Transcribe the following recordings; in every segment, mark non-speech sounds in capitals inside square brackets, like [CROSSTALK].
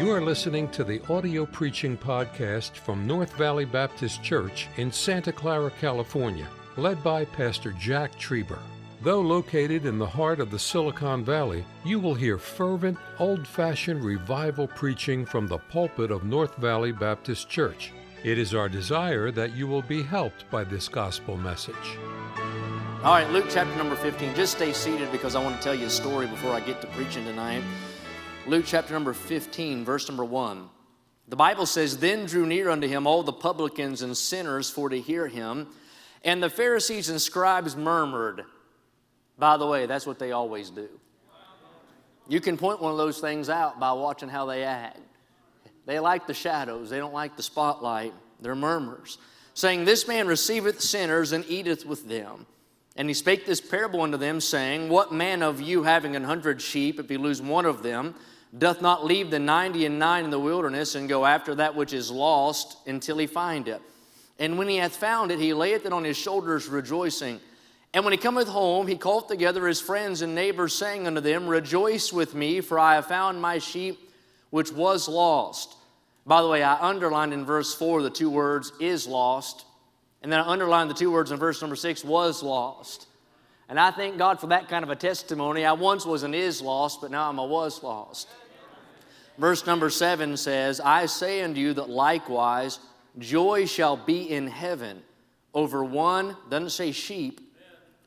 You are listening to the audio preaching podcast from North Valley Baptist Church in Santa Clara, California, led by Pastor Jack Trieber. Though located in the heart of the Silicon Valley, you will hear fervent, old fashioned revival preaching from the pulpit of North Valley Baptist Church. It is our desire that you will be helped by this gospel message. All right, Luke chapter number 15. Just stay seated because I want to tell you a story before I get to preaching tonight. Luke chapter number 15, verse number 1. The Bible says, Then drew near unto him all the publicans and sinners for to hear him. And the Pharisees and scribes murmured. By the way, that's what they always do. You can point one of those things out by watching how they act. They like the shadows, they don't like the spotlight. They're murmurs, saying, This man receiveth sinners and eateth with them. And he spake this parable unto them, saying, What man of you having an hundred sheep, if he lose one of them, doth not leave the ninety and nine in the wilderness and go after that which is lost until he find it? And when he hath found it, he layeth it on his shoulders, rejoicing. And when he cometh home, he calleth together his friends and neighbors, saying unto them, Rejoice with me, for I have found my sheep which was lost. By the way, I underlined in verse 4 the two words, is lost. And then I underlined the two words in verse number 6, was lost. And I thank God for that kind of a testimony. I once was an is lost, but now I'm a was lost. Verse number 7 says, I say unto you that likewise joy shall be in heaven over one, doesn't say sheep,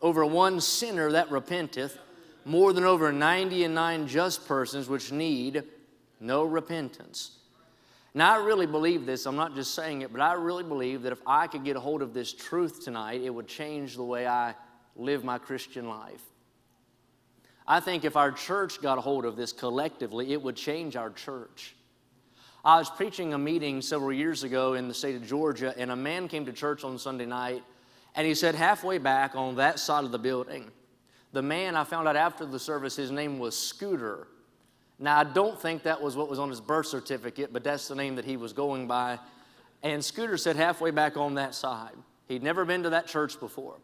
over one sinner that repenteth, more than over ninety and nine just persons which need no repentance. Now, I really believe this. I'm not just saying it, but I really believe that if I could get a hold of this truth tonight, it would change the way I live my Christian life. I think if our church got a hold of this collectively, it would change our church. I was preaching a meeting several years ago in the state of Georgia, and a man came to church on Sunday night and he said, halfway back on that side of the building, the man I found out after the service, his name was Scooter. Now, I don't think that was what was on his birth certificate, but that's the name that he was going by. And Scooter said, halfway back on that side, he'd never been to that church before.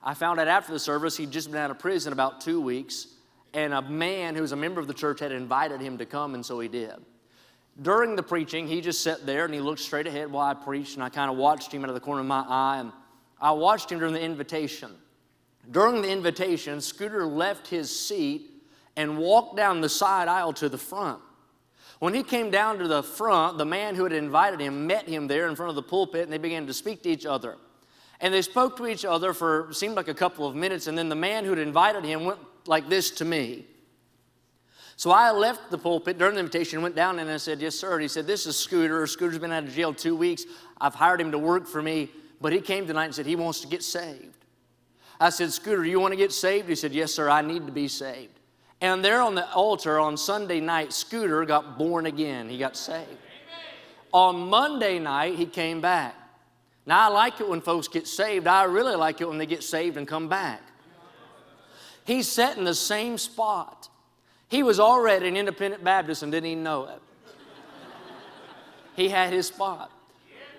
I found out after the service he'd just been out of prison about two weeks, and a man who was a member of the church had invited him to come, and so he did. During the preaching, he just sat there and he looked straight ahead while I preached, and I kind of watched him out of the corner of my eye. And I watched him during the invitation. During the invitation, Scooter left his seat and walked down the side aisle to the front. When he came down to the front, the man who had invited him met him there in front of the pulpit and they began to speak to each other. And they spoke to each other for seemed like a couple of minutes, and then the man who had invited him went like this to me. So I left the pulpit during the invitation, went down and I said, Yes, sir. And he said, This is Scooter. Scooter's been out of jail two weeks. I've hired him to work for me. But he came tonight and said he wants to get saved. I said, Scooter, do you want to get saved? He said, Yes, sir, I need to be saved. And there on the altar on Sunday night, Scooter got born again. He got saved. Amen. On Monday night, he came back. Now, I like it when folks get saved. I really like it when they get saved and come back. He sat in the same spot. He was already an independent Baptist and didn't even know it. He had his spot.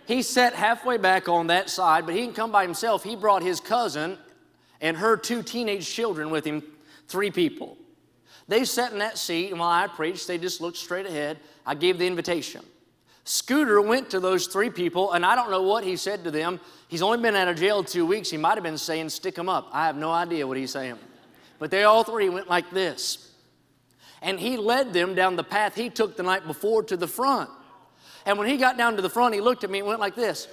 He sat halfway back on that side, but he didn't come by himself. He brought his cousin and her two teenage children with him, three people. They sat in that seat, and while I preached, they just looked straight ahead. I gave the invitation. Scooter went to those three people, and I don't know what he said to them. He's only been out of jail two weeks. He might have been saying, Stick them up. I have no idea what he's saying. But they all three went like this. And he led them down the path he took the night before to the front. And when he got down to the front, he looked at me and went like this.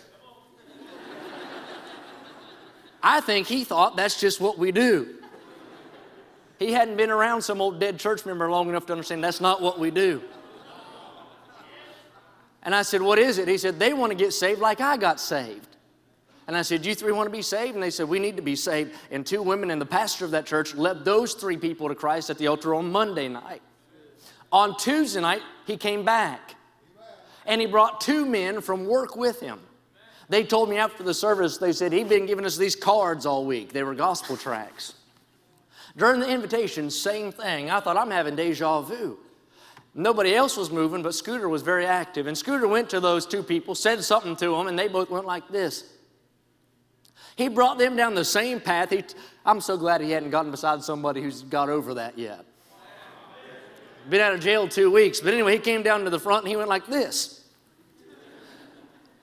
[LAUGHS] I think he thought that's just what we do. He hadn't been around some old dead church member long enough to understand that's not what we do. And I said, What is it? He said, They want to get saved like I got saved. And I said, You three want to be saved? And they said, We need to be saved. And two women and the pastor of that church led those three people to Christ at the altar on Monday night. On Tuesday night, he came back and he brought two men from work with him. They told me after the service, they said he'd been giving us these cards all week. They were gospel tracts. During the invitation, same thing. I thought, I'm having deja vu. Nobody else was moving, but Scooter was very active. And Scooter went to those two people, said something to them, and they both went like this. He brought them down the same path. He, I'm so glad he hadn't gotten beside somebody who's got over that yet. Been out of jail two weeks. But anyway, he came down to the front and he went like this.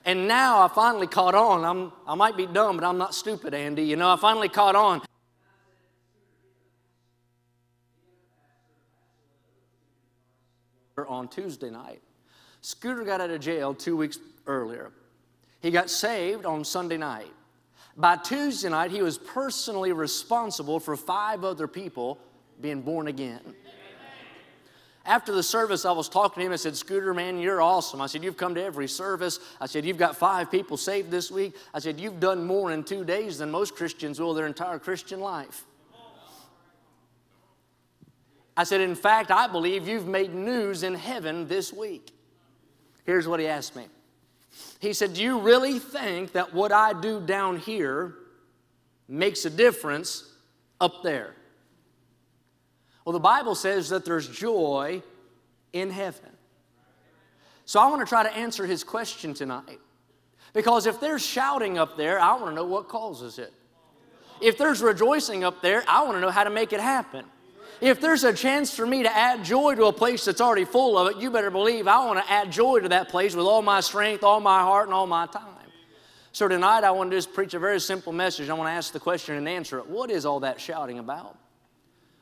And now I finally caught on. I'm, I might be dumb, but I'm not stupid, Andy. You know, I finally caught on. On Tuesday night, Scooter got out of jail two weeks earlier. He got saved on Sunday night. By Tuesday night, he was personally responsible for five other people being born again. After the service, I was talking to him. I said, Scooter, man, you're awesome. I said, You've come to every service. I said, You've got five people saved this week. I said, You've done more in two days than most Christians will their entire Christian life. I said, In fact, I believe you've made news in heaven this week. Here's what he asked me He said, Do you really think that what I do down here makes a difference up there? Well, the Bible says that there's joy in heaven. So I want to try to answer his question tonight. Because if there's shouting up there, I want to know what causes it. If there's rejoicing up there, I want to know how to make it happen. If there's a chance for me to add joy to a place that's already full of it, you better believe I want to add joy to that place with all my strength, all my heart, and all my time. So tonight I want to just preach a very simple message. I want to ask the question and answer it. What is all that shouting about?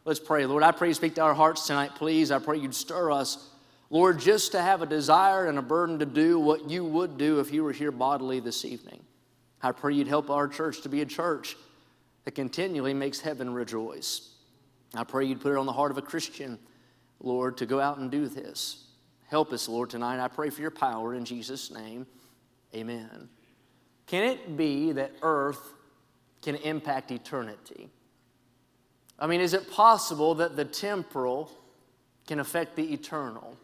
Let's pray. Lord, I pray you speak to our hearts tonight, please. I pray you'd stir us, Lord, just to have a desire and a burden to do what you would do if you were here bodily this evening. I pray you'd help our church to be a church that continually makes heaven rejoice. I pray you'd put it on the heart of a Christian, Lord, to go out and do this. Help us, Lord, tonight. I pray for your power in Jesus' name. Amen. Can it be that earth can impact eternity? I mean, is it possible that the temporal can affect the eternal?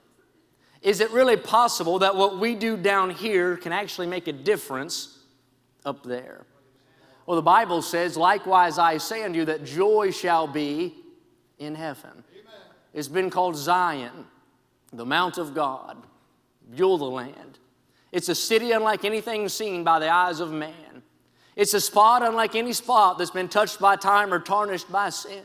Is it really possible that what we do down here can actually make a difference up there? Well, the Bible says, likewise I say unto you that joy shall be in heaven. Amen. It's been called Zion, the Mount of God, Beulah land. It's a city unlike anything seen by the eyes of man. It's a spot unlike any spot that's been touched by time or tarnished by sin.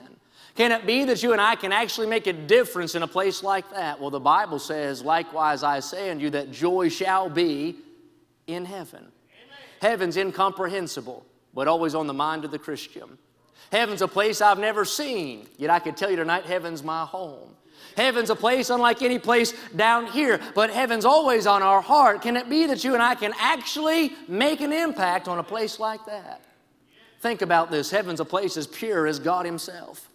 Can it be that you and I can actually make a difference in a place like that? Well, the Bible says, likewise I say unto you, that joy shall be in heaven. Amen. Heaven's incomprehensible, but always on the mind of the Christian. Heaven's a place I've never seen, yet I can tell you tonight, heaven's my home. Heaven's a place unlike any place down here, but heaven's always on our heart. Can it be that you and I can actually make an impact on a place like that? Think about this heaven's a place as pure as God Himself,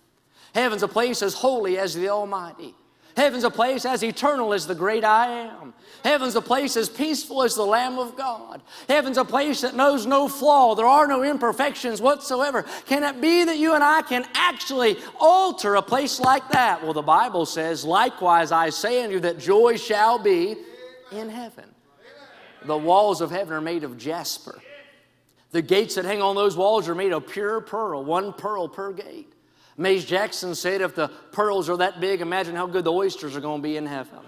heaven's a place as holy as the Almighty. Heaven's a place as eternal as the great I am. Heaven's a place as peaceful as the Lamb of God. Heaven's a place that knows no flaw. There are no imperfections whatsoever. Can it be that you and I can actually alter a place like that? Well, the Bible says, likewise I say unto you that joy shall be in heaven. The walls of heaven are made of jasper. The gates that hang on those walls are made of pure pearl, one pearl per gate. Mays Jackson said, if the pearls are that big, imagine how good the oysters are going to be in heaven.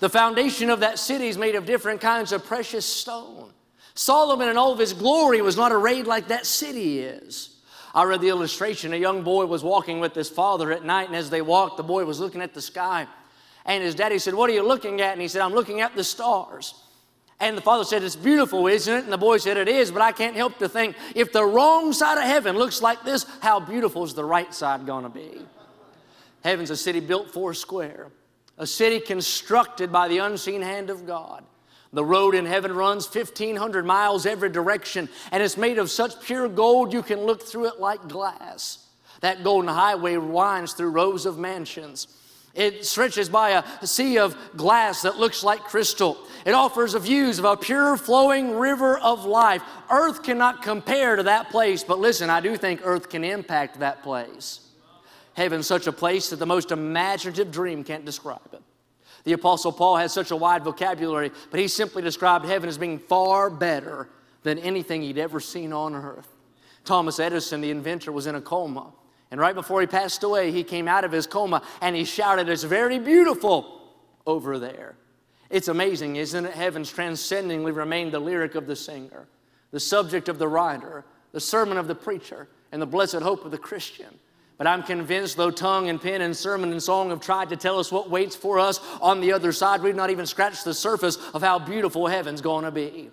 the foundation of that city is made of different kinds of precious stone. Solomon in all of his glory was not arrayed like that city is. I read the illustration. A young boy was walking with his father at night, and as they walked, the boy was looking at the sky. And his daddy said, What are you looking at? And he said, I'm looking at the stars. And the father said, It's beautiful, isn't it? And the boy said, It is, but I can't help to think if the wrong side of heaven looks like this, how beautiful is the right side going to be? Heaven's a city built four square, a city constructed by the unseen hand of God. The road in heaven runs 1,500 miles every direction, and it's made of such pure gold you can look through it like glass. That golden highway winds through rows of mansions. It stretches by a sea of glass that looks like crystal. It offers views of a pure flowing river of life. Earth cannot compare to that place, but listen, I do think earth can impact that place. Heaven's such a place that the most imaginative dream can't describe it. The Apostle Paul has such a wide vocabulary, but he simply described heaven as being far better than anything he'd ever seen on earth. Thomas Edison, the inventor, was in a coma. And right before he passed away, he came out of his coma and he shouted, It's very beautiful over there. It's amazing, isn't it? Heavens transcendingly remained the lyric of the singer, the subject of the writer, the sermon of the preacher, and the blessed hope of the Christian. But I'm convinced, though tongue and pen and sermon and song have tried to tell us what waits for us on the other side, we've not even scratched the surface of how beautiful heaven's going to be.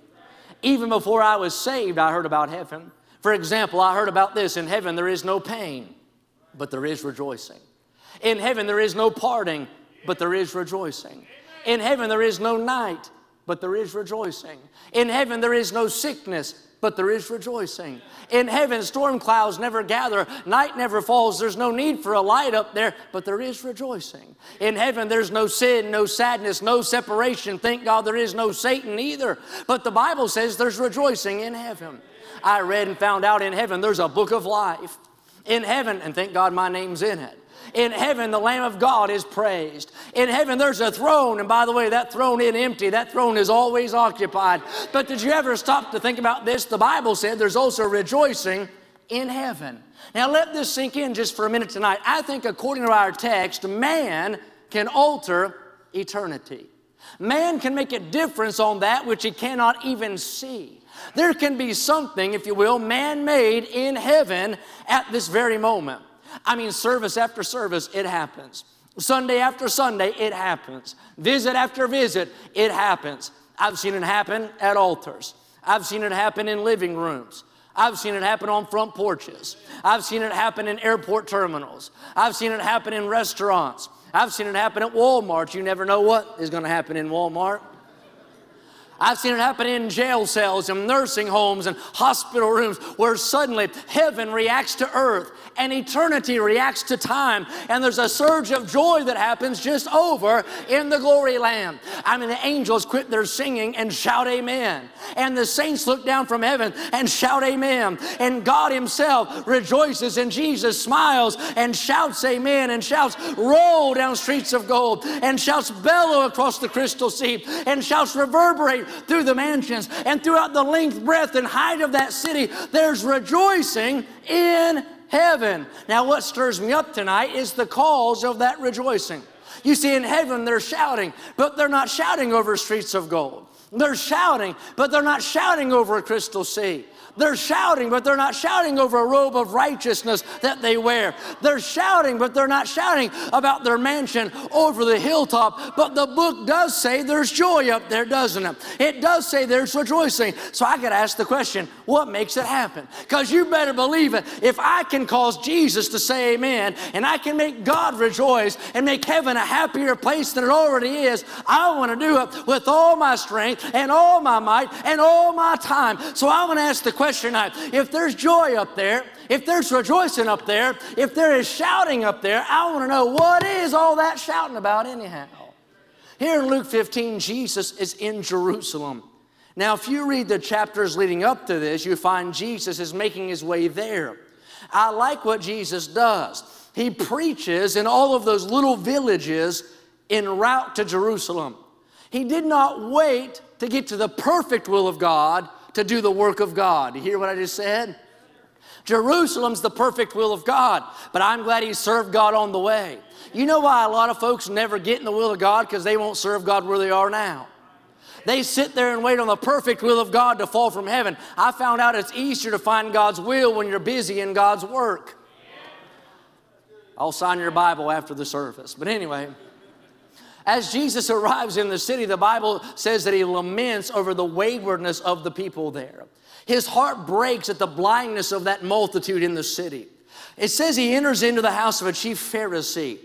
Even before I was saved, I heard about heaven. For example, I heard about this in heaven there is no pain, but there is rejoicing. In heaven there is no parting, but there is rejoicing. In heaven there is no night, but there is rejoicing. In heaven there is no sickness, but there is rejoicing. In heaven, storm clouds never gather, night never falls. There's no need for a light up there, but there is rejoicing. In heaven, there's no sin, no sadness, no separation. Thank God there is no Satan either. But the Bible says there's rejoicing in heaven. I read and found out in heaven there's a book of life. In heaven, and thank God my name's in it. In heaven, the Lamb of God is praised. In heaven, there's a throne, and by the way, that throne isn't empty. That throne is always occupied. But did you ever stop to think about this? The Bible said there's also rejoicing in heaven. Now, let this sink in just for a minute tonight. I think, according to our text, man can alter eternity. Man can make a difference on that which he cannot even see. There can be something, if you will, man made in heaven at this very moment. I mean, service after service, it happens. Sunday after Sunday, it happens. Visit after visit, it happens. I've seen it happen at altars. I've seen it happen in living rooms. I've seen it happen on front porches. I've seen it happen in airport terminals. I've seen it happen in restaurants. I've seen it happen at Walmart. You never know what is going to happen in Walmart. I've seen it happen in jail cells and nursing homes and hospital rooms where suddenly heaven reacts to earth and eternity reacts to time. And there's a surge of joy that happens just over in the glory land. I mean, the angels quit their singing and shout amen. And the saints look down from heaven and shout amen. And God Himself rejoices and Jesus smiles and shouts amen and shouts roll down streets of gold and shouts bellow across the crystal sea and shouts reverberate through the mansions and throughout the length, breadth, and height of that city, there's rejoicing in heaven. Now, what stirs me up tonight is the cause of that rejoicing. You see, in heaven, they're shouting, but they're not shouting over streets of gold. They're shouting, but they're not shouting over a crystal sea. They're shouting, but they're not shouting over a robe of righteousness that they wear. They're shouting, but they're not shouting about their mansion over the hilltop. But the book does say there's joy up there, doesn't it? It does say there's rejoicing. So I got to ask the question what makes it happen? Because you better believe it. If I can cause Jesus to say amen and I can make God rejoice and make heaven a happier place than it already is, I want to do it with all my strength and all my might and all my time. So I want to ask the question question. If there's joy up there, if there's rejoicing up there, if there is shouting up there, I want to know what is all that shouting about, anyhow. Here in Luke 15, Jesus is in Jerusalem. Now, if you read the chapters leading up to this, you find Jesus is making his way there. I like what Jesus does. He preaches in all of those little villages en route to Jerusalem. He did not wait to get to the perfect will of God to do the work of God. You hear what I just said? Jerusalem's the perfect will of God, but I'm glad He served God on the way. You know why a lot of folks never get in the will of God? Because they won't serve God where they are now. They sit there and wait on the perfect will of God to fall from heaven. I found out it's easier to find God's will when you're busy in God's work. I'll sign your Bible after the service. But anyway, as Jesus arrives in the city, the Bible says that he laments over the waywardness of the people there. His heart breaks at the blindness of that multitude in the city. It says he enters into the house of a chief Pharisee.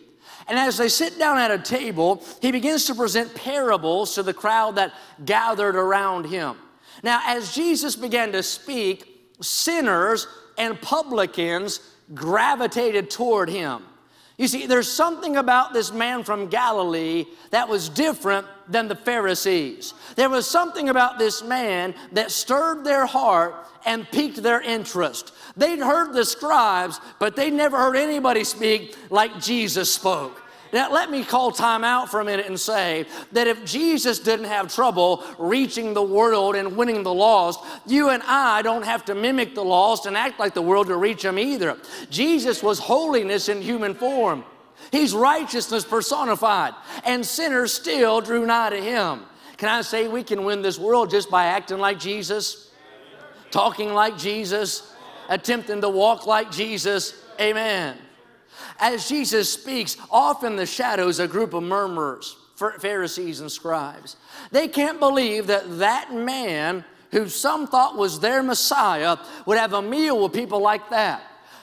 And as they sit down at a table, he begins to present parables to the crowd that gathered around him. Now, as Jesus began to speak, sinners and publicans gravitated toward him. You see, there's something about this man from Galilee that was different than the Pharisees. There was something about this man that stirred their heart and piqued their interest. They'd heard the scribes, but they'd never heard anybody speak like Jesus spoke. Now, let me call time out for a minute and say that if Jesus didn't have trouble reaching the world and winning the lost, you and I don't have to mimic the lost and act like the world to reach them either. Jesus was holiness in human form. He's righteousness personified, and sinners still drew nigh to him. Can I say we can win this world just by acting like Jesus, talking like Jesus, attempting to walk like Jesus? Amen. As Jesus speaks, off in the shadows, a group of murmurers, Pharisees and scribes. They can't believe that that man, who some thought was their Messiah, would have a meal with people like that.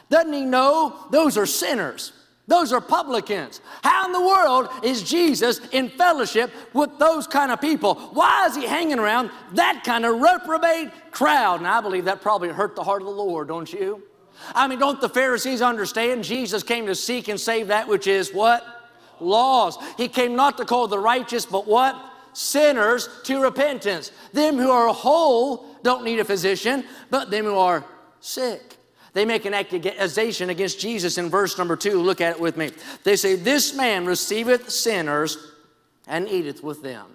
Doesn't he know those are sinners? Those are publicans. How in the world is Jesus in fellowship with those kind of people? Why is he hanging around that kind of reprobate crowd? And I believe that probably hurt the heart of the Lord, don't you? I mean, don't the Pharisees understand Jesus came to seek and save that which is what? Laws. He came not to call the righteous, but what? Sinners to repentance. Them who are whole don't need a physician, but them who are sick. They make an accusation against Jesus in verse number two. Look at it with me. They say, This man receiveth sinners and eateth with them.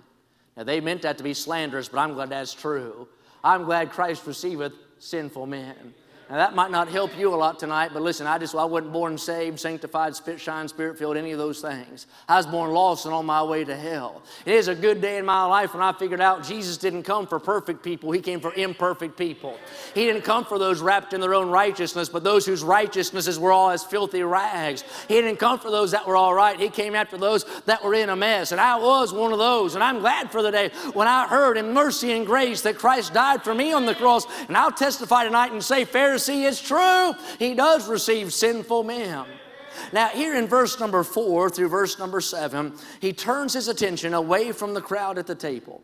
Now, they meant that to be slanderous, but I'm glad that's true. I'm glad Christ receiveth sinful men. Now, that might not help you a lot tonight, but listen, I just, I wasn't born saved, sanctified, spit, shine, spirit filled, any of those things. I was born lost and on my way to hell. It is a good day in my life when I figured out Jesus didn't come for perfect people, He came for imperfect people. He didn't come for those wrapped in their own righteousness, but those whose righteousnesses were all as filthy rags. He didn't come for those that were all right. He came after those that were in a mess. And I was one of those. And I'm glad for the day when I heard in mercy and grace that Christ died for me on the cross. And I'll testify tonight and say, fair Pharisee, it's true. He does receive sinful men. Now, here in verse number four through verse number seven, he turns his attention away from the crowd at the table.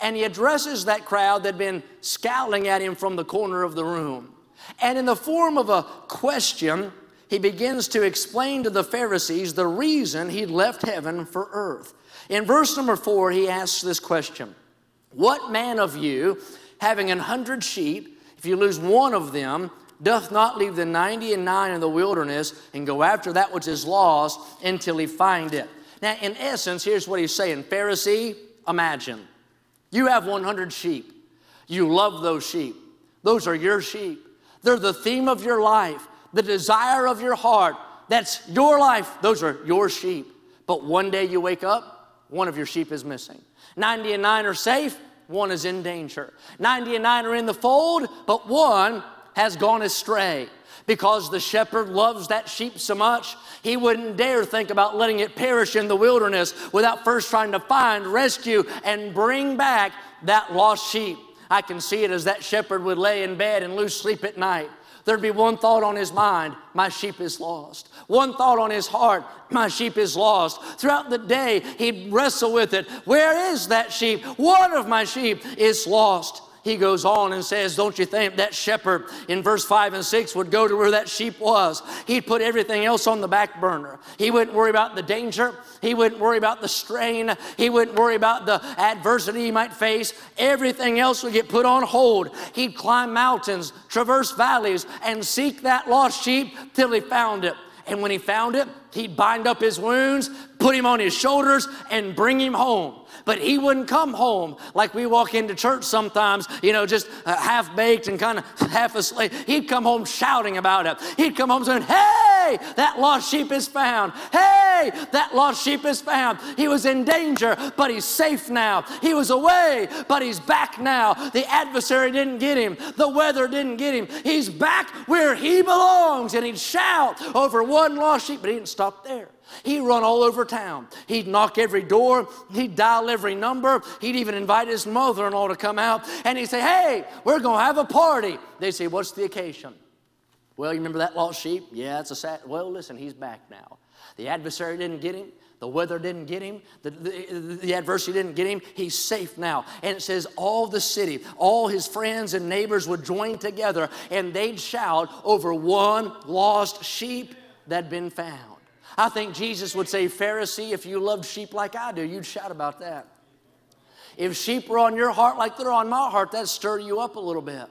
And he addresses that crowd that had been scowling at him from the corner of the room. And in the form of a question, he begins to explain to the Pharisees the reason he left heaven for earth. In verse number four, he asks this question What man of you, having an hundred sheep, if you lose one of them, doth not leave the ninety and nine in the wilderness and go after that which is lost until he find it. Now, in essence, here's what he's saying Pharisee, imagine you have 100 sheep. You love those sheep. Those are your sheep. They're the theme of your life, the desire of your heart. That's your life. Those are your sheep. But one day you wake up, one of your sheep is missing. 90 and 9 are safe, one is in danger. 99 are in the fold, but one has gone astray. Because the shepherd loves that sheep so much, he wouldn't dare think about letting it perish in the wilderness without first trying to find, rescue, and bring back that lost sheep. I can see it as that shepherd would lay in bed and lose sleep at night. There'd be one thought on his mind my sheep is lost. One thought on his heart my sheep is lost. Throughout the day, he'd wrestle with it. Where is that sheep? One of my sheep is lost he goes on and says, Don't you think that shepherd in verse 5 and 6 would go to where that sheep was? He'd put everything else on the back burner. He wouldn't worry about the danger. He wouldn't worry about the strain. He wouldn't worry about the adversity he might face. Everything else would get put on hold. He'd climb mountains, traverse valleys, and seek that lost sheep till he found it. And when he found it, he'd bind up his wounds, put him on his shoulders, and bring him home. But he wouldn't come home like we walk into church sometimes, you know, just uh, half baked and kind of [LAUGHS] half asleep. He'd come home shouting about it. He'd come home saying, Hey, that lost sheep is found. Hey, that lost sheep is found. He was in danger, but he's safe now. He was away, but he's back now. The adversary didn't get him, the weather didn't get him. He's back where he belongs. And he'd shout over one lost sheep, but he didn't stop there. He'd run all over town. He'd knock every door. He'd dial every number. He'd even invite his mother in law to come out. And he'd say, Hey, we're going to have a party. They'd say, What's the occasion? Well, you remember that lost sheep? Yeah, it's a sad. Well, listen, he's back now. The adversary didn't get him. The weather didn't get him. The, the, the, adversity didn't get him. He's safe now. And it says, all the city, all his friends and neighbors would join together and they'd shout over one lost sheep that'd been found. I think Jesus would say, Pharisee, if you loved sheep like I do, you'd shout about that. If sheep were on your heart like they're on my heart, that'd stir you up a little bit.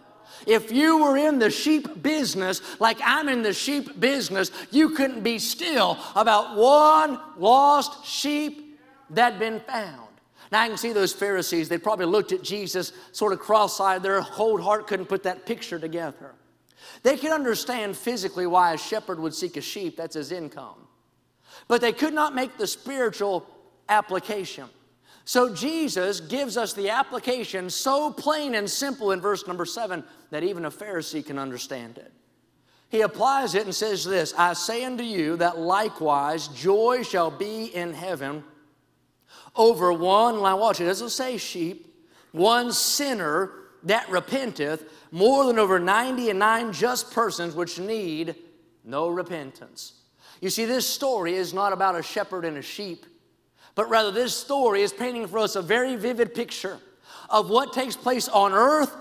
If you were in the sheep business like I'm in the sheep business, you couldn't be still about one lost sheep that'd been found. Now I can see those Pharisees, they probably looked at Jesus sort of cross eyed, their cold heart couldn't put that picture together. They could understand physically why a shepherd would seek a sheep, that's his income but they could not make the spiritual application. So Jesus gives us the application so plain and simple in verse number seven that even a Pharisee can understand it. he applies it and says this I say unto you that likewise joy shall be in heaven over one, now watch it, doesn't say sheep, one sinner that repenteth more than over 90 and nine just persons which need no repentance. You see, this story is not about a shepherd and a sheep, but rather this story is painting for us a very vivid picture of what takes place on earth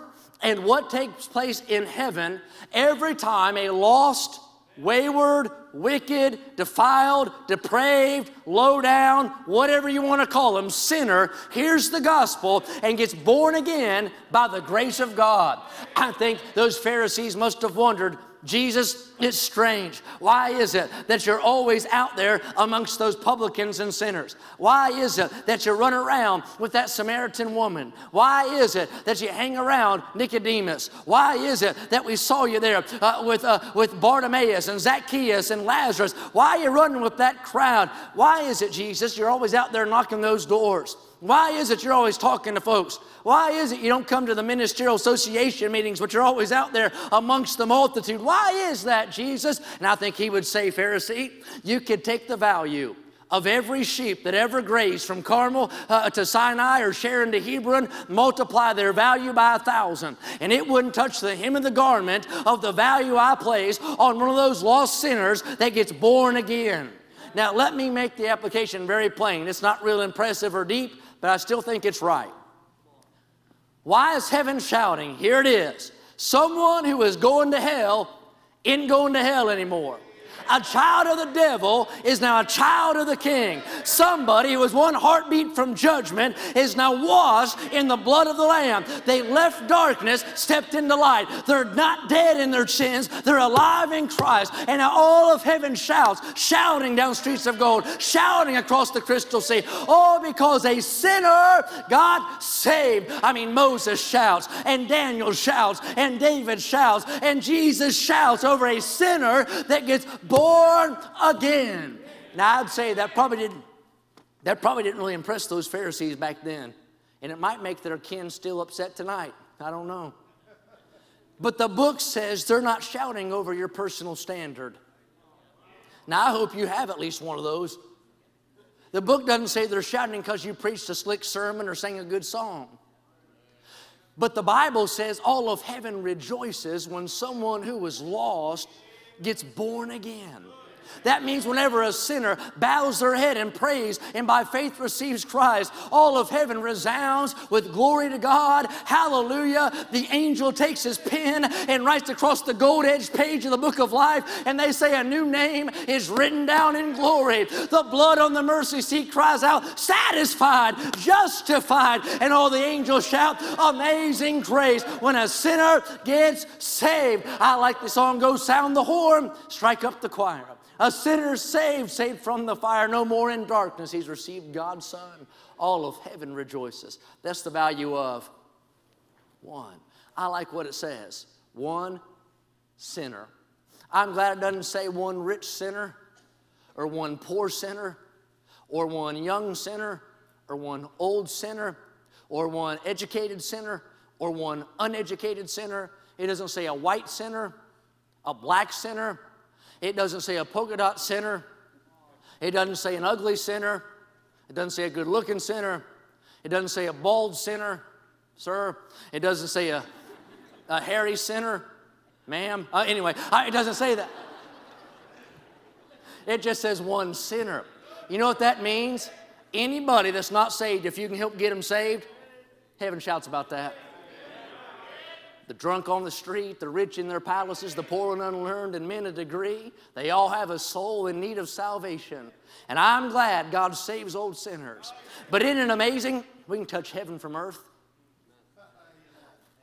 and what takes place in heaven every time a lost, wayward, wicked, defiled, depraved, low down, whatever you want to call him, sinner hears the gospel and gets born again by the grace of God. I think those Pharisees must have wondered Jesus, it's strange. Why is it that you're always out there amongst those publicans and sinners? Why is it that you run around with that Samaritan woman? Why is it that you hang around Nicodemus? Why is it that we saw you there uh, with, uh, with Bartimaeus and Zacchaeus and Lazarus? Why are you running with that crowd? Why is it, Jesus, you're always out there knocking those doors? Why is it you're always talking to folks? Why is it you don't come to the ministerial association meetings, but you're always out there amongst the multitude? Why is that, Jesus? And I think he would say, Pharisee, you could take the value of every sheep that ever grazed from Carmel uh, to Sinai or Sharon to Hebron, multiply their value by a thousand. And it wouldn't touch the hem of the garment of the value I place on one of those lost sinners that gets born again. Now, let me make the application very plain. It's not real impressive or deep, but I still think it's right. Why is heaven shouting? Here it is. Someone who is going to hell isn't going to hell anymore a child of the devil is now a child of the king. Somebody who was one heartbeat from judgment is now washed in the blood of the Lamb. They left darkness, stepped into light. They're not dead in their sins, they're alive in Christ. And all of heaven shouts, shouting down streets of gold, shouting across the crystal sea. All because a sinner got saved. I mean, Moses shouts, and Daniel shouts, and David shouts, and Jesus shouts over a sinner that gets born born again. Now, I'd say that probably didn't, that probably didn't really impress those Pharisees back then. And it might make their kin still upset tonight. I don't know. But the book says they're not shouting over your personal standard. Now, I hope you have at least one of those. The book doesn't say they're shouting because you preached a slick sermon or sang a good song. But the Bible says all of heaven rejoices when someone who was lost gets born again. That means whenever a sinner bows their head and prays and by faith receives Christ, all of heaven resounds with glory to God. Hallelujah. The angel takes his pen and writes across the gold edged page of the book of life, and they say, A new name is written down in glory. The blood on the mercy seat cries out, Satisfied, justified. And all the angels shout, Amazing grace when a sinner gets saved. I like the song, Go sound the horn, strike up the choir. A sinner saved, saved from the fire, no more in darkness. He's received God's Son. All of heaven rejoices. That's the value of one. I like what it says one sinner. I'm glad it doesn't say one rich sinner, or one poor sinner, or one young sinner, or one old sinner, or one educated sinner, or one uneducated sinner. It doesn't say a white sinner, a black sinner, it doesn't say a polka dot sinner. It doesn't say an ugly sinner. It doesn't say a good looking sinner. It doesn't say a bald sinner, sir. It doesn't say a, a hairy sinner, ma'am. Uh, anyway, I, it doesn't say that. It just says one sinner. You know what that means? Anybody that's not saved, if you can help get them saved, heaven shouts about that the drunk on the street, the rich in their palaces, the poor and unlearned, and men of degree. They all have a soul in need of salvation. And I'm glad God saves old sinners. But isn't it amazing? We can touch heaven from earth.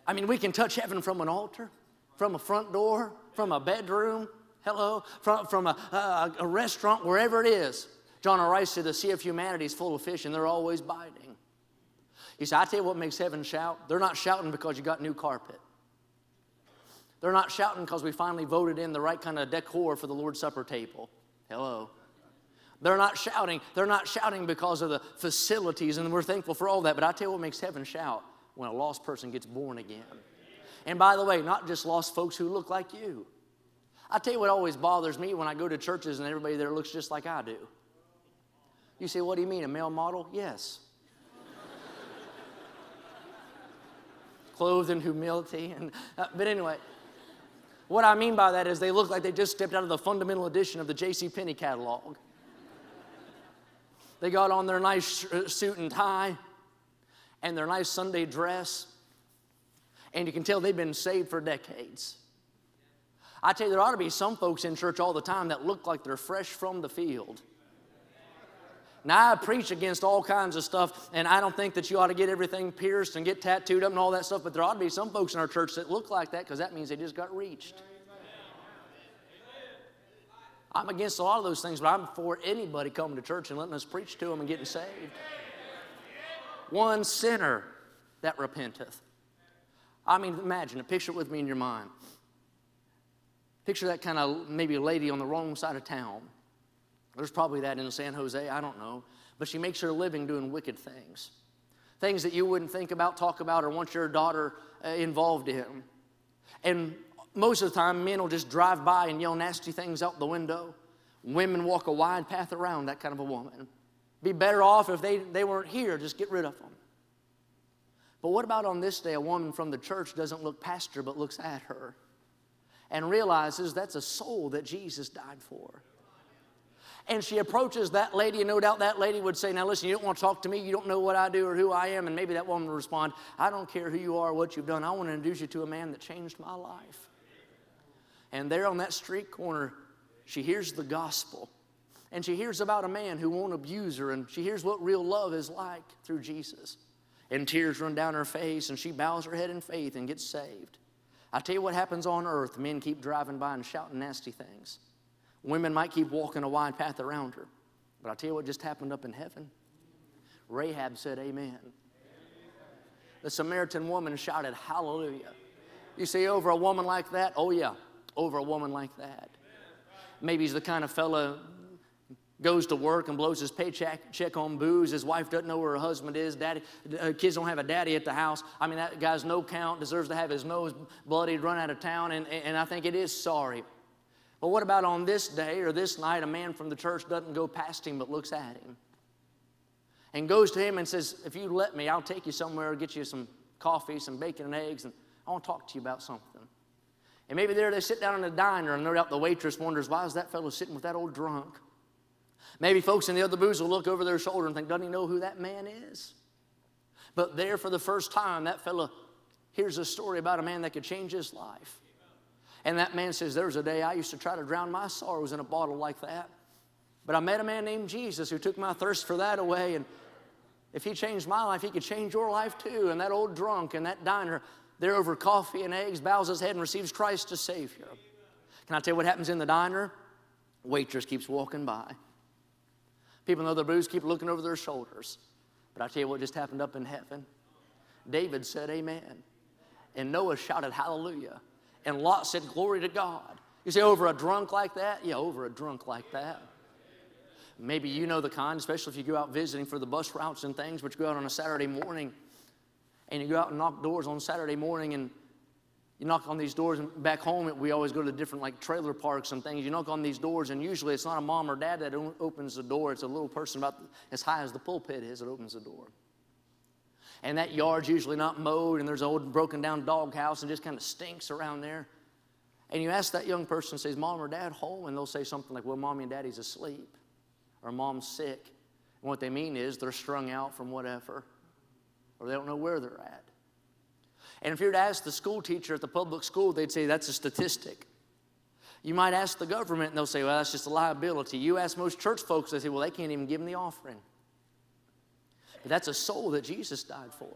I mean, we can touch heaven from an altar, from a front door, from a bedroom, hello, from, from a, a, a restaurant, wherever it is. John R. Rice said, The sea of humanity is full of fish, and they're always biting. He said, I tell you what makes heaven shout. They're not shouting because you got new carpet. They're not shouting because we finally voted in the right kind of decor for the Lord's Supper table. Hello. They're not shouting. They're not shouting because of the facilities, and we're thankful for all that. But I tell you what makes heaven shout when a lost person gets born again. And by the way, not just lost folks who look like you. I tell you what always bothers me when I go to churches and everybody there looks just like I do. You say, what do you mean, a male model? Yes. [LAUGHS] Clothed in humility. And, uh, but anyway, what I mean by that is they look like they just stepped out of the fundamental edition of the J.C. Penney catalog. They got on their nice uh, suit and tie and their nice Sunday dress, and you can tell they've been saved for decades. I tell you, there ought to be some folks in church all the time that look like they're fresh from the field. Now, I preach against all kinds of stuff, and I don't think that you ought to get everything pierced and get tattooed up and all that stuff, but there ought to be some folks in our church that look like that because that means they just got reached. I'm against a lot of those things, but I'm for anybody coming to church and letting us preach to them and getting saved. One sinner that repenteth. I mean, imagine. Picture it with me in your mind. Picture that kind of maybe a lady on the wrong side of town. There's probably that in San Jose, I don't know. But she makes her living doing wicked things. Things that you wouldn't think about, talk about, or want your daughter uh, involved in. And most of the time, men will just drive by and yell nasty things out the window. Women walk a wide path around that kind of a woman. Be better off if they, they weren't here, just get rid of them. But what about on this day, a woman from the church doesn't look past her but looks at her? and realizes that's a soul that Jesus died for. And she approaches that lady, and no doubt that lady would say, Now listen, you don't want to talk to me, you don't know what I do or who I am. And maybe that woman would respond, I don't care who you are, what you've done, I want to introduce you to a man that changed my life. And there on that street corner, she hears the gospel. And she hears about a man who won't abuse her, and she hears what real love is like through Jesus. And tears run down her face, and she bows her head in faith and gets saved. I tell you what happens on earth men keep driving by and shouting nasty things. Women might keep walking a wide path around her. But I tell you what just happened up in heaven. Rahab said, Amen. The Samaritan woman shouted, Hallelujah. You see, over a woman like that, oh yeah, over a woman like that. Maybe he's the kind of fella goes to work and blows his paycheck check on booze. His wife doesn't know where her husband is. Daddy, uh, kids don't have a daddy at the house. I mean, that guy's no count, deserves to have his nose bloodied, run out of town, and, and I think it is sorry. But what about on this day or this night, a man from the church doesn't go past him but looks at him and goes to him and says, If you let me, I'll take you somewhere, get you some coffee, some bacon and eggs, and I want to talk to you about something. And maybe there they sit down in the diner, and no doubt the waitress wonders, Why is that fellow sitting with that old drunk? Maybe folks in the other booths will look over their shoulder and think, doesn't he know who that man is? But there for the first time, that fellow hears a story about a man that could change his life. And that man says, There was a day I used to try to drown my sorrows in a bottle like that. But I met a man named Jesus who took my thirst for that away. And if he changed my life, he could change your life too. And that old drunk in that diner, there over coffee and eggs, bows his head and receives Christ as Savior. Can I tell you what happens in the diner? Waitress keeps walking by. People in other booths keep looking over their shoulders. But I tell you what just happened up in heaven. David said, Amen. And Noah shouted, Hallelujah. And Lot said, Glory to God. You say, over a drunk like that? Yeah, over a drunk like that. Maybe you know the kind, especially if you go out visiting for the bus routes and things, but you go out on a Saturday morning and you go out and knock doors on Saturday morning and you knock on these doors and back home we always go to different like trailer parks and things you knock on these doors and usually it's not a mom or dad that opens the door it's a little person about as high as the pulpit is that opens the door and that yard's usually not mowed and there's an old broken down dog house and just kind of stinks around there and you ask that young person says mom or dad home and they'll say something like well mommy and daddy's asleep or mom's sick and what they mean is they're strung out from whatever or they don't know where they're at and if you were to ask the school teacher at the public school, they'd say that's a statistic. You might ask the government, and they'll say, well, that's just a liability. You ask most church folks, they say, well, they can't even give them the offering. That's a soul that Jesus died for.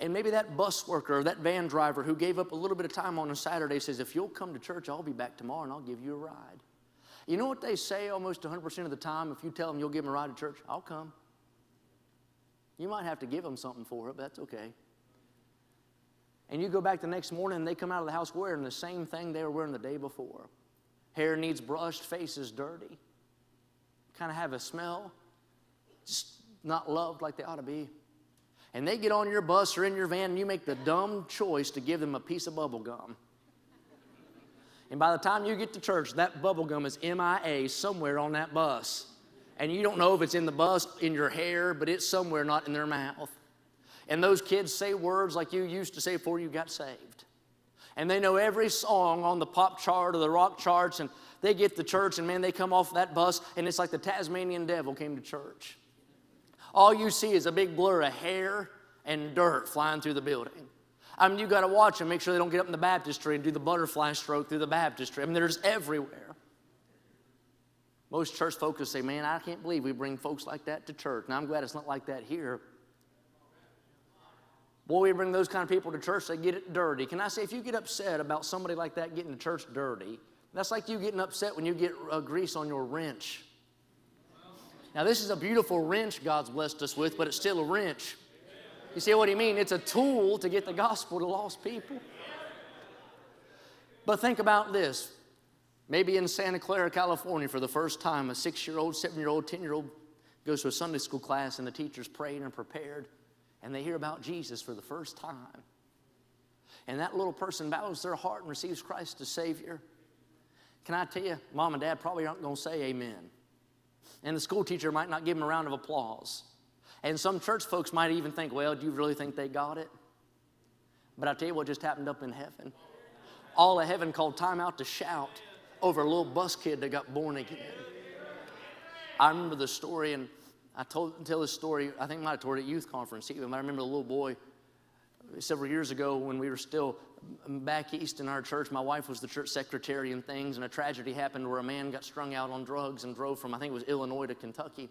And maybe that bus worker or that van driver who gave up a little bit of time on a Saturday says, if you'll come to church, I'll be back tomorrow and I'll give you a ride. You know what they say almost 100% of the time? If you tell them you'll give them a ride to church, I'll come. You might have to give them something for it, but that's okay. And you go back the next morning and they come out of the house wearing the same thing they were wearing the day before. Hair needs brushed, face is dirty, kind of have a smell, just not loved like they ought to be. And they get on your bus or in your van and you make the dumb choice to give them a piece of bubble gum. And by the time you get to church, that bubble gum is MIA somewhere on that bus. And you don't know if it's in the bus, in your hair, but it's somewhere not in their mouth. And those kids say words like you used to say before you got saved. And they know every song on the pop chart or the rock charts, and they get to church, and man, they come off that bus, and it's like the Tasmanian devil came to church. All you see is a big blur of hair and dirt flying through the building. I mean, you got to watch them, make sure they don't get up in the baptistry and do the butterfly stroke through the baptistry. I mean, they're everywhere. Most church folks will say, Man, I can't believe we bring folks like that to church. And I'm glad it's not like that here. Boy, we bring those kind of people to church, they get it dirty. Can I say, if you get upset about somebody like that getting to church dirty, that's like you getting upset when you get uh, grease on your wrench. Now, this is a beautiful wrench God's blessed us with, but it's still a wrench. You see what I mean? It's a tool to get the gospel to lost people. But think about this. Maybe in Santa Clara, California, for the first time, a six year old, seven year old, 10 year old goes to a Sunday school class and the teacher's prayed and prepared and they hear about Jesus for the first time. And that little person bows their heart and receives Christ as Savior. Can I tell you, mom and dad probably aren't going to say amen. And the school teacher might not give them a round of applause. And some church folks might even think, well, do you really think they got it? But I'll tell you what just happened up in heaven. All of heaven called time out to shout over a little bus kid that got born again. I remember the story, and I told tell this story. I think I might have told it at youth conference. Even I remember the little boy several years ago when we were still back east in our church. My wife was the church secretary and things, and a tragedy happened where a man got strung out on drugs and drove from I think it was Illinois to Kentucky.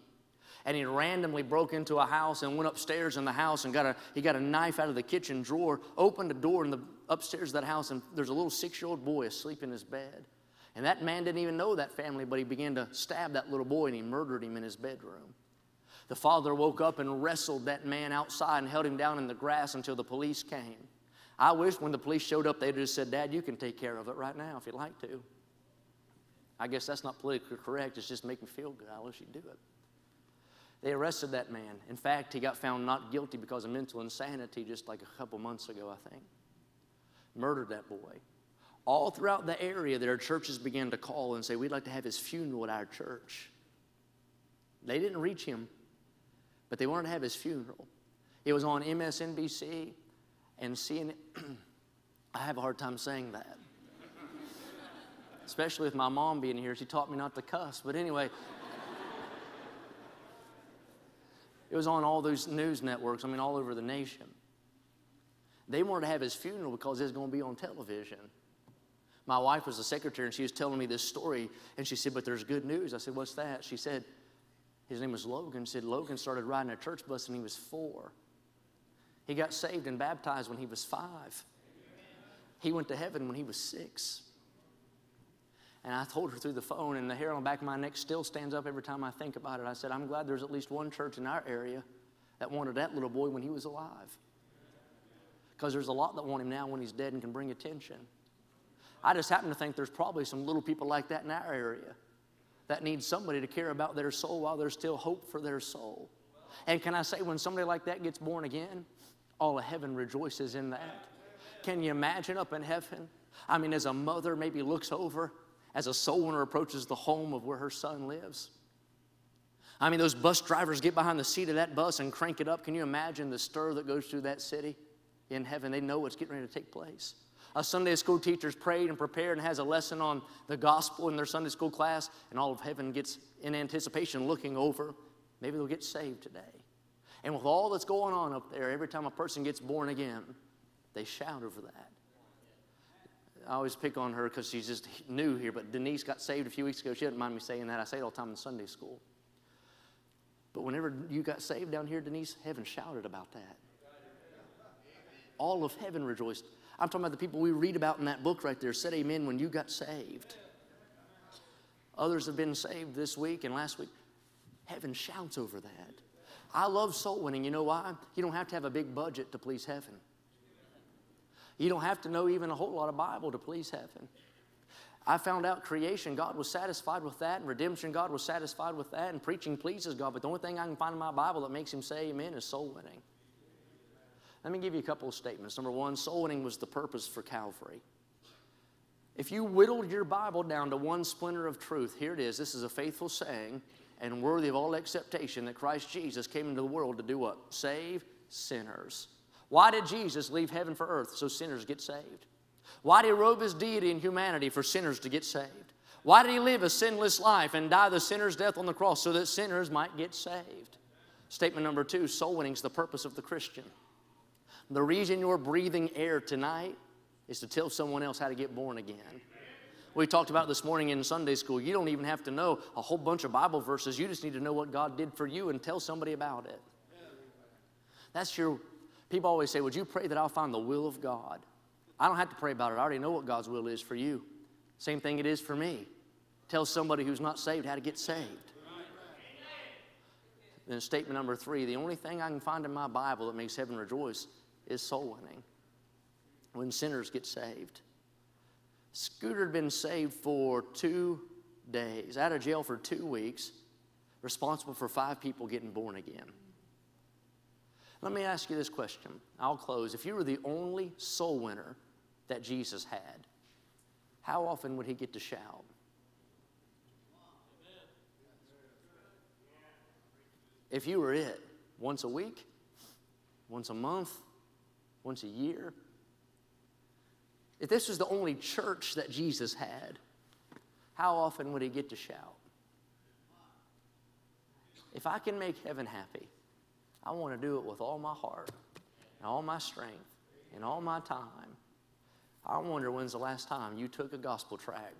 And he randomly broke into a house and went upstairs in the house and got a he got a knife out of the kitchen drawer, opened a door in the upstairs of that house, and there's a little six-year-old boy asleep in his bed. And that man didn't even know that family, but he began to stab that little boy and he murdered him in his bedroom. The father woke up and wrestled that man outside and held him down in the grass until the police came. I wish when the police showed up, they'd just said, Dad, you can take care of it right now if you'd like to. I guess that's not politically correct, it's just make me feel good. I wish you'd do it. They arrested that man. In fact, he got found not guilty because of mental insanity just like a couple months ago, I think. Murdered that boy. All throughout the area, there churches began to call and say, We'd like to have his funeral at our church. They didn't reach him but they wanted to have his funeral. It was on MSNBC and CNN. [CLEARS THROAT] I have a hard time saying that. Especially with my mom being here. She taught me not to cuss. But anyway, [LAUGHS] it was on all those news networks, I mean, all over the nation. They wanted to have his funeral because it was going to be on television. My wife was the secretary and she was telling me this story and she said, But there's good news. I said, What's that? She said, his name was Logan, said Logan started riding a church bus when he was four. He got saved and baptized when he was five. He went to heaven when he was six. And I told her through the phone, and the hair on the back of my neck still stands up every time I think about it. I said, I'm glad there's at least one church in our area that wanted that little boy when he was alive. Because there's a lot that want him now when he's dead and can bring attention. I just happen to think there's probably some little people like that in our area that needs somebody to care about their soul while there's still hope for their soul. And can I say, when somebody like that gets born again, all of heaven rejoices in that. Can you imagine up in heaven? I mean, as a mother maybe looks over as a soul winner approaches the home of where her son lives. I mean, those bus drivers get behind the seat of that bus and crank it up. Can you imagine the stir that goes through that city in heaven? They know what's getting ready to take place a Sunday school teacher's prayed and prepared and has a lesson on the gospel in their Sunday school class, and all of heaven gets in anticipation looking over. Maybe they'll get saved today. And with all that's going on up there, every time a person gets born again, they shout over that. I always pick on her because she's just new here, but Denise got saved a few weeks ago. She doesn't mind me saying that. I say it all the time in Sunday school. But whenever you got saved down here, Denise, heaven shouted about that. All of heaven rejoiced. I'm talking about the people we read about in that book right there said amen when you got saved. Others have been saved this week and last week. Heaven shouts over that. I love soul winning. You know why? You don't have to have a big budget to please heaven. You don't have to know even a whole lot of Bible to please heaven. I found out creation, God was satisfied with that, and redemption, God was satisfied with that, and preaching pleases God. But the only thing I can find in my Bible that makes Him say amen is soul winning. Let me give you a couple of statements. Number one, soul winning was the purpose for Calvary. If you whittled your Bible down to one splinter of truth, here it is. This is a faithful saying and worthy of all acceptation that Christ Jesus came into the world to do what? Save sinners. Why did Jesus leave heaven for earth? So sinners get saved. Why did he robe his deity and humanity for sinners to get saved? Why did he live a sinless life and die the sinner's death on the cross so that sinners might get saved? Statement number two soul winning is the purpose of the Christian. The reason you're breathing air tonight is to tell someone else how to get born again. We talked about this morning in Sunday school. You don't even have to know a whole bunch of Bible verses. You just need to know what God did for you and tell somebody about it. That's your, people always say, Would you pray that I'll find the will of God? I don't have to pray about it. I already know what God's will is for you. Same thing it is for me. Tell somebody who's not saved how to get saved. Then statement number three the only thing I can find in my Bible that makes heaven rejoice is soul winning. When sinners get saved. Scooter had been saved for two days, out of jail for two weeks, responsible for five people getting born again. Let me ask you this question. I'll close. If you were the only soul winner that Jesus had, how often would he get to shout? If you were it, once a week, once a month, once a year, if this was the only church that Jesus had, how often would he get to shout? If I can make heaven happy, I want to do it with all my heart and all my strength and all my time. I wonder when's the last time you took a gospel tract,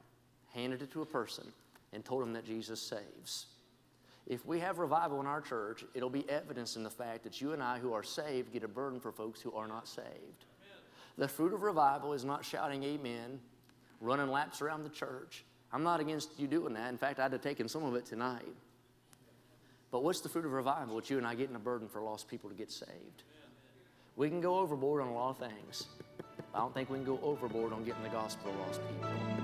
handed it to a person, and told them that Jesus saves. If we have revival in our church, it'll be evidence in the fact that you and I who are saved get a burden for folks who are not saved. The fruit of revival is not shouting amen, running laps around the church. I'm not against you doing that. In fact, I'd have taken some of it tonight. But what's the fruit of revival? It's you and I getting a burden for lost people to get saved. We can go overboard on a lot of things. I don't think we can go overboard on getting the gospel to lost people.